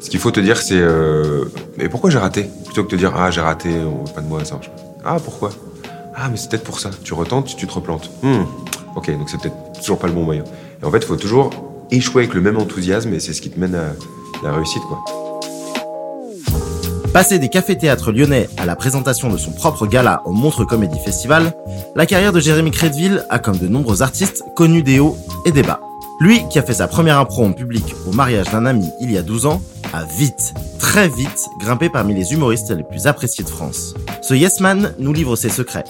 Ce qu'il faut te dire, c'est euh, mais pourquoi j'ai raté? Plutôt que de te dire ah j'ai raté, on veut pas de moi, ça marche. Ah pourquoi? Ah mais c'est peut-être pour ça. Tu retentes, tu te replantes. Hmm. Ok, donc c'est peut-être toujours pas le bon moyen. Et en fait, il faut toujours échouer avec le même enthousiasme et c'est ce qui te mène à la réussite quoi. Passé des cafés-théâtres lyonnais à la présentation de son propre gala au Montre Comédie Festival, la carrière de Jérémy Crédville a, comme de nombreux artistes, connu des hauts et des bas. Lui, qui a fait sa première impro en public au mariage d'un ami il y a 12 ans, a vite, très vite, grimpé parmi les humoristes les plus appréciés de France. Ce Yes Man nous livre ses secrets.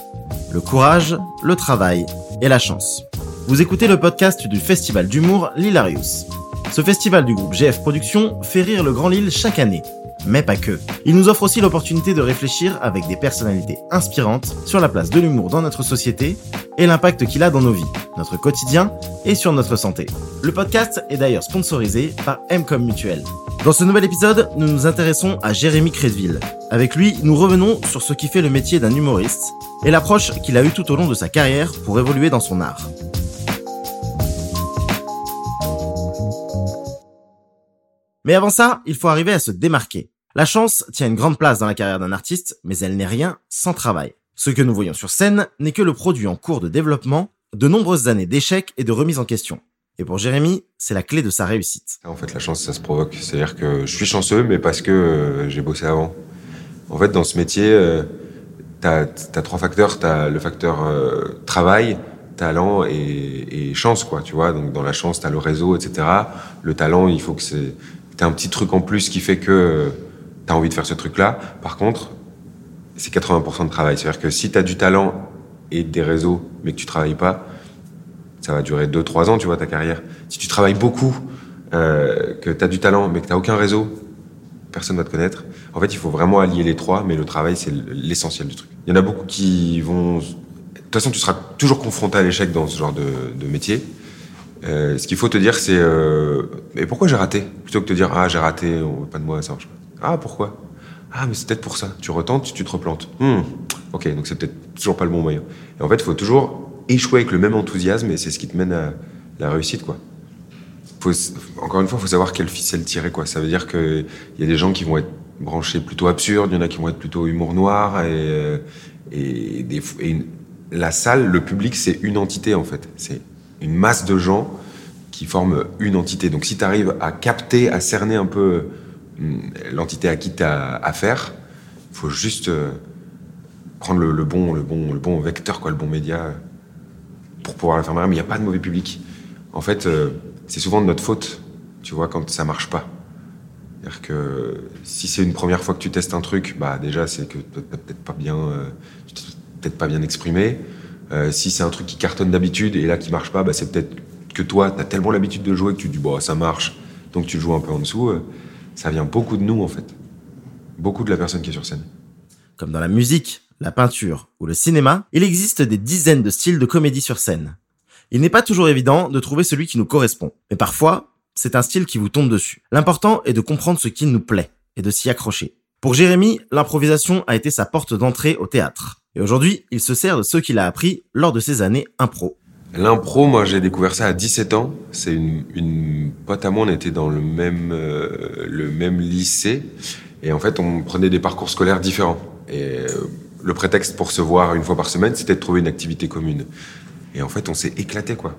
Le courage, le travail et la chance. Vous écoutez le podcast du festival d'humour L'Hilarius. Ce festival du groupe GF Productions fait rire le Grand Lille chaque année. Mais pas que. Il nous offre aussi l'opportunité de réfléchir avec des personnalités inspirantes sur la place de l'humour dans notre société et l'impact qu'il a dans nos vies, notre quotidien et sur notre santé. Le podcast est d'ailleurs sponsorisé par Mcom Mutuel. Dans ce nouvel épisode, nous nous intéressons à Jérémy Crédville. Avec lui, nous revenons sur ce qui fait le métier d'un humoriste et l'approche qu'il a eue tout au long de sa carrière pour évoluer dans son art. Mais avant ça, il faut arriver à se démarquer. La chance tient une grande place dans la carrière d'un artiste, mais elle n'est rien sans travail. Ce que nous voyons sur scène n'est que le produit en cours de développement de nombreuses années d'échecs et de remise en question. Et pour Jérémy, c'est la clé de sa réussite. En fait, la chance, ça se provoque. C'est-à-dire que je suis chanceux, mais parce que euh, j'ai bossé avant. En fait, dans ce métier, euh, tu as, trois facteurs. Tu as le facteur euh, travail, talent et, et, chance, quoi. Tu vois, donc dans la chance, tu as le réseau, etc. Le talent, il faut que c'est tu un petit truc en plus qui fait que tu as envie de faire ce truc-là. Par contre, c'est 80% de travail. C'est-à-dire que si tu as du talent et des réseaux, mais que tu travailles pas, ça va durer 2-3 ans, tu vois, ta carrière. Si tu travailles beaucoup, euh, que tu as du talent, mais que tu aucun réseau, personne va te connaître. En fait, il faut vraiment allier les trois, mais le travail, c'est l'essentiel du truc. Il y en a beaucoup qui vont... De toute façon, tu seras toujours confronté à l'échec dans ce genre de métier. Euh, ce qu'il faut te dire, c'est euh, mais pourquoi j'ai raté? Plutôt que de te dire ah j'ai raté, on veut pas de moi, ça marche pas. Ah pourquoi? Ah mais c'est peut-être pour ça. Tu retentes, tu te replantes. Hmm. Ok, donc c'est peut-être toujours pas le bon moyen. Et en fait, il faut toujours échouer avec le même enthousiasme et c'est ce qui te mène à la réussite, quoi. Encore une fois, il faut savoir quelle ficelle tirer, quoi. Ça veut dire qu'il y a des gens qui vont être branchés plutôt absurdes, il y en a qui vont être plutôt humour noir et, euh, la salle, le public, c'est une entité en fait. C'est une masse de gens qui forment une entité. Donc si tu arrives à capter, à cerner un peu hum, l'entité à qui tu as affaire, il faut juste euh, prendre le, bon, le, bon, le bon vecteur, quoi, le bon média pour pouvoir la faire marrer. Mais il n'y a pas de mauvais public. En fait, euh, c'est souvent de notre faute, tu vois, quand ça marche pas. C'est-à-dire que si c'est une première fois que tu testes un truc, bah déjà c'est que tu peut-être pas bien, euh, peut-être pas bien exprimé. Euh, si c'est un truc qui cartonne d'habitude et là qui marche pas, bah, c'est peut-être que toi, tu as tellement l'habitude de jouer que tu dis, bon, ça marche, donc tu joues un peu en dessous. Euh, ça vient beaucoup de nous, en fait. Beaucoup de la personne qui est sur scène. Comme dans la musique, la peinture ou le cinéma, il existe des dizaines de styles de comédie sur scène. Il n'est pas toujours évident de trouver celui qui nous correspond. Mais parfois, c'est un style qui vous tombe dessus. L'important est de comprendre ce qui nous plaît et de s'y accrocher. Pour Jérémy, l'improvisation a été sa porte d'entrée au théâtre. Et aujourd'hui, il se sert de ce qu'il a appris lors de ses années impro. L'impro, moi j'ai découvert ça à 17 ans. C'est une, une pote à moi, on était dans le même, euh, le même lycée. Et en fait, on prenait des parcours scolaires différents. Et euh, le prétexte pour se voir une fois par semaine, c'était de trouver une activité commune. Et en fait, on s'est éclaté, quoi.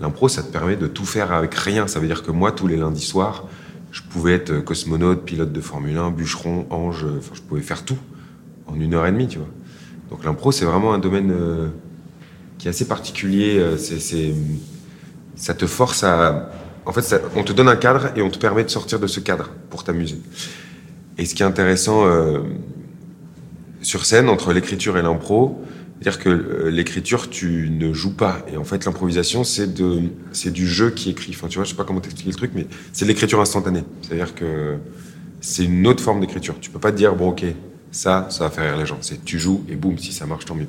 L'impro, ça te permet de tout faire avec rien. Ça veut dire que moi, tous les lundis soirs, je pouvais être cosmonaute, pilote de Formule 1, bûcheron, ange, enfin, je pouvais faire tout en une heure et demie, tu vois. Donc l'impro, c'est vraiment un domaine euh, qui est assez particulier. Euh, ça te force à... En fait, on te donne un cadre et on te permet de sortir de ce cadre pour t'amuser. Et ce qui est intéressant euh, sur scène, entre l'écriture et l'impro, c'est-à-dire que l'écriture, tu ne joues pas. Et en fait, l'improvisation, c'est de, c'est du jeu qui écrit. Enfin, tu vois, je sais pas comment t'expliquer le truc, mais c'est l'écriture instantanée. C'est-à-dire que c'est une autre forme d'écriture. Tu peux pas te dire, bon, ça, ça va faire rire les gens. C'est tu joues et boum, si ça marche, tant mieux.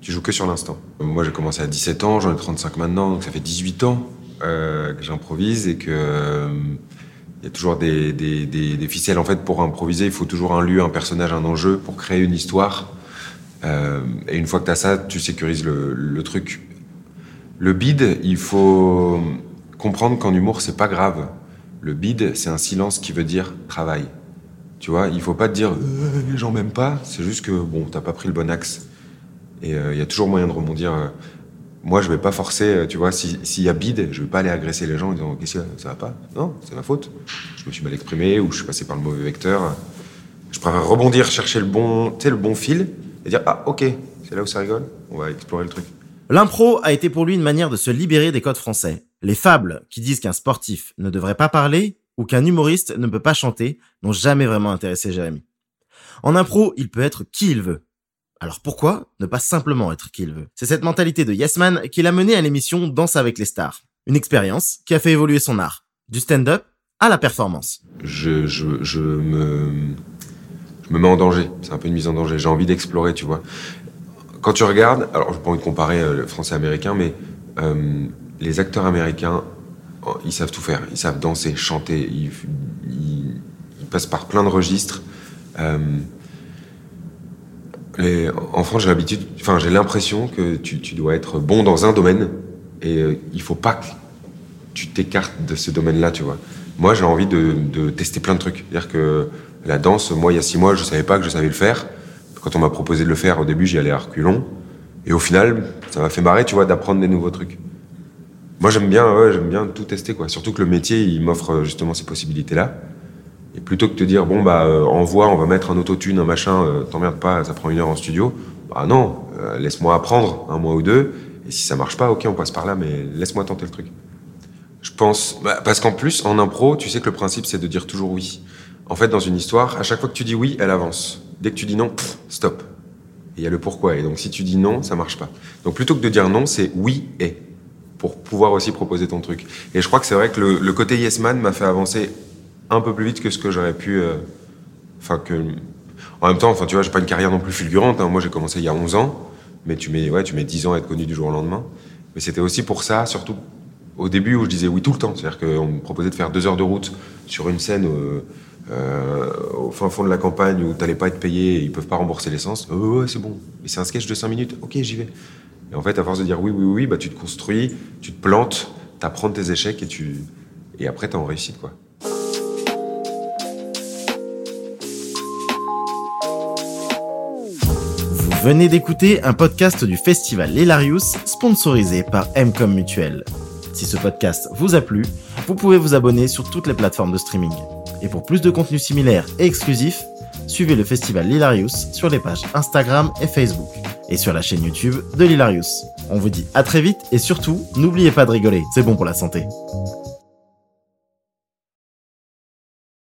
Tu joues que sur l'instant. Moi, j'ai commencé à 17 ans, j'en ai 35 maintenant, donc ça fait 18 ans euh, que j'improvise et que euh, y a toujours des, ficelles. En fait, pour improviser, il faut toujours un lieu, un personnage, un enjeu pour créer une histoire. Euh, et une fois que tu as ça, tu sécurises le, le, truc. Le bide, il faut comprendre qu'en humour, c'est pas grave Le bide, c'est un silence qui veut dire travail. Tu vois, il faut pas te dire euh, les gens m'aiment pas, c'est juste que bon, t'as pas pris le bon axe. Et euh, il y a toujours moyen de rebondir. euh. Moi, je vais pas forcer, euh, tu vois, si- s'il y a bide, je vais pas aller agresser les gens en disant qu'est-ce a, ça va pas? Non, c'est ma faute. Je me suis mal exprimé ou je suis passé par le mauvais vecteur. Je préfère rebondir, chercher le bon, tu le bon fil et dire ah ok, c'est là où ça rigole, on va explorer le truc. L'impro a été pour lui une manière de se libérer des codes français. Les fables qui disent qu'un sportif ne devrait pas parler ou qu'un humoriste ne peut pas chanter n'ont jamais vraiment intéressé Jérémy. En impro, il peut être qui il veut. Alors pourquoi ne pas simplement être qui il veut? C'est cette mentalité de Yes Man qui l'a mené à l'émission Danse avec les stars. Une expérience qui a fait évoluer son art. Du stand-up à la performance. je, me, me mets en danger. C'est un peu une mise en danger. J'ai envie d'explorer, tu vois. Quand tu regardes, alors je pas envie de comparer euh, le français américain, mais euh, les acteurs américains, ils savent tout faire. Ils savent danser, chanter. Ils, passent par plein de registres. Euh, en France, j'ai l'habitude, enfin, j'ai l'impression que tu, dois être bon dans un domaine et euh, il faut pas que tu t'écartes de ce domaine-là, tu vois. Moi, j'ai envie de, tester plein de trucs. C'est-à-dire que la danse, moi, il y a six mois, je savais pas que je savais le faire. Quand on m'a proposé de le faire, au début, j'y allais à reculons. Et au final, ça m'a fait marrer, tu vois, d'apprendre des nouveaux trucs. Moi, j'aime bien, ouais, j'aime bien tout tester, quoi. Surtout que le métier, il m'offre euh, justement ces possibilités-là. Et plutôt que de te dire, bon, bah, euh, envoie, on va mettre un autotune, un machin, euh, t'emmerdes pas, ça prend une heure en studio. Bah non, euh, laisse-moi apprendre un mois ou deux. Et si ça marche pas, ok, on passe par là, mais laisse-moi tenter le truc. Je pense, bah, parce qu'en plus, en impro, tu sais que le principe, c'est de dire toujours oui. En fait, dans une histoire, à chaque fois que tu dis oui, elle avance. Dès que tu dis non, stop. Et il y a le pourquoi. Et donc, si tu dis non, ça marche pas. Donc, plutôt que de dire non, c'est oui et. Pour pouvoir aussi proposer ton truc. Et je crois que c'est vrai que le, côté yes man m'a fait avancer un peu plus vite que ce que j'aurais pu. euh, Enfin, que. En même temps, enfin, tu vois, j'ai pas une carrière non plus fulgurante. hein. Moi, j'ai commencé il y a 11 ans. Mais tu mets, ouais, tu mets 10 ans à être connu du jour au lendemain. Mais c'était aussi pour ça, surtout au début où je disais oui tout le temps. C'est-à-dire qu'on me proposait de faire deux heures de route sur une scène euh, euh, au fin fond de la campagne où t'allais pas être payé et ils peuvent pas rembourser l'essence. Euh, ouais, c'est bon. Mais c'est un sketch de 5 minutes. Ok, j'y vais. Et en fait, à force de dire oui, oui, oui, bah, tu te construis, tu te plantes, t'apprends de tes échecs et tu. Et après, t'es en réussite, quoi. Vous venez d'écouter un podcast du festival Hilarious sponsorisé par Mcom Mutuel. Si ce podcast vous a plu, vous pouvez vous abonner sur toutes les plateformes de streaming. Et pour plus de contenu similaire et exclusif, suivez le festival Hilarious sur les pages Instagram et Facebook et sur la chaîne YouTube de l'Hilarious. On vous dit à très vite et surtout, n'oubliez pas de rigoler, c'est bon pour la santé.